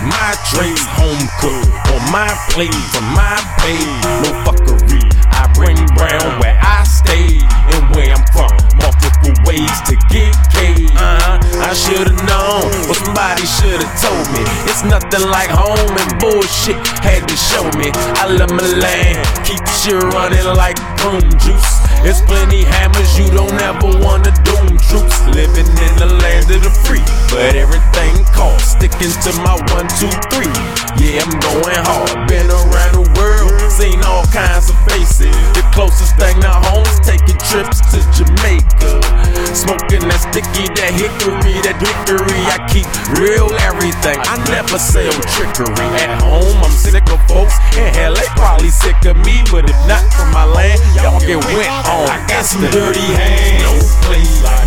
days. Home cooked on my plate from my pay. No fuckery. I bring brown where I stay and where I'm from. Multiple ways to get paid. Uh-huh. I should've known, but somebody should've told me. It's nothing like home and bullshit had to show me. I love my land, keep shit running like prune juice. There's plenty hammers you don't ever wanna doom troops. Living in the land of the free, but everything costs. Sticking to my one, two, three. Yeah, I'm going hard. Been around the world, seen all kinds of faces. The closest thing to home is taking trips to Jamaica. Smoking that sticky, that hickory, that hickory. I keep real everything. I never sell trickery. At home, I'm sick of folks. Sick of me. But if not from my land, y'all get went on. I got some dirty hands. No place like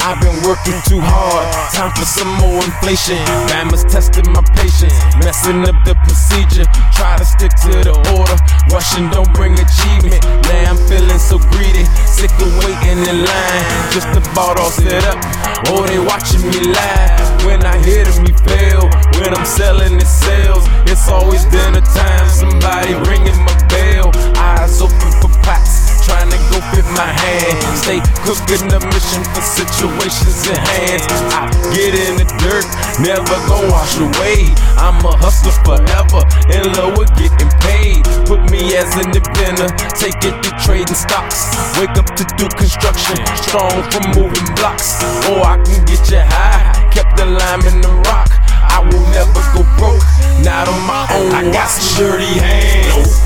I've been working too hard. Time for some more inflation. Bama's testing my patience. Messing up the procedure. Try to stick to the order. Rushing don't bring achievement. Now I'm feeling so greedy. Sick of waiting in line. Just about all set up. Oh, they watching me live. When I hit them, Stay cooking the mission for situations in hands. I get in the dirt, never gon' wash away. I'm a hustler forever, in love with getting paid. Put me as independent, take it to trading stocks. Wake up to do construction, strong from moving blocks. Or I can get you high, kept the lime in the rock. I will never go broke, not on my own. I got some dirty hands.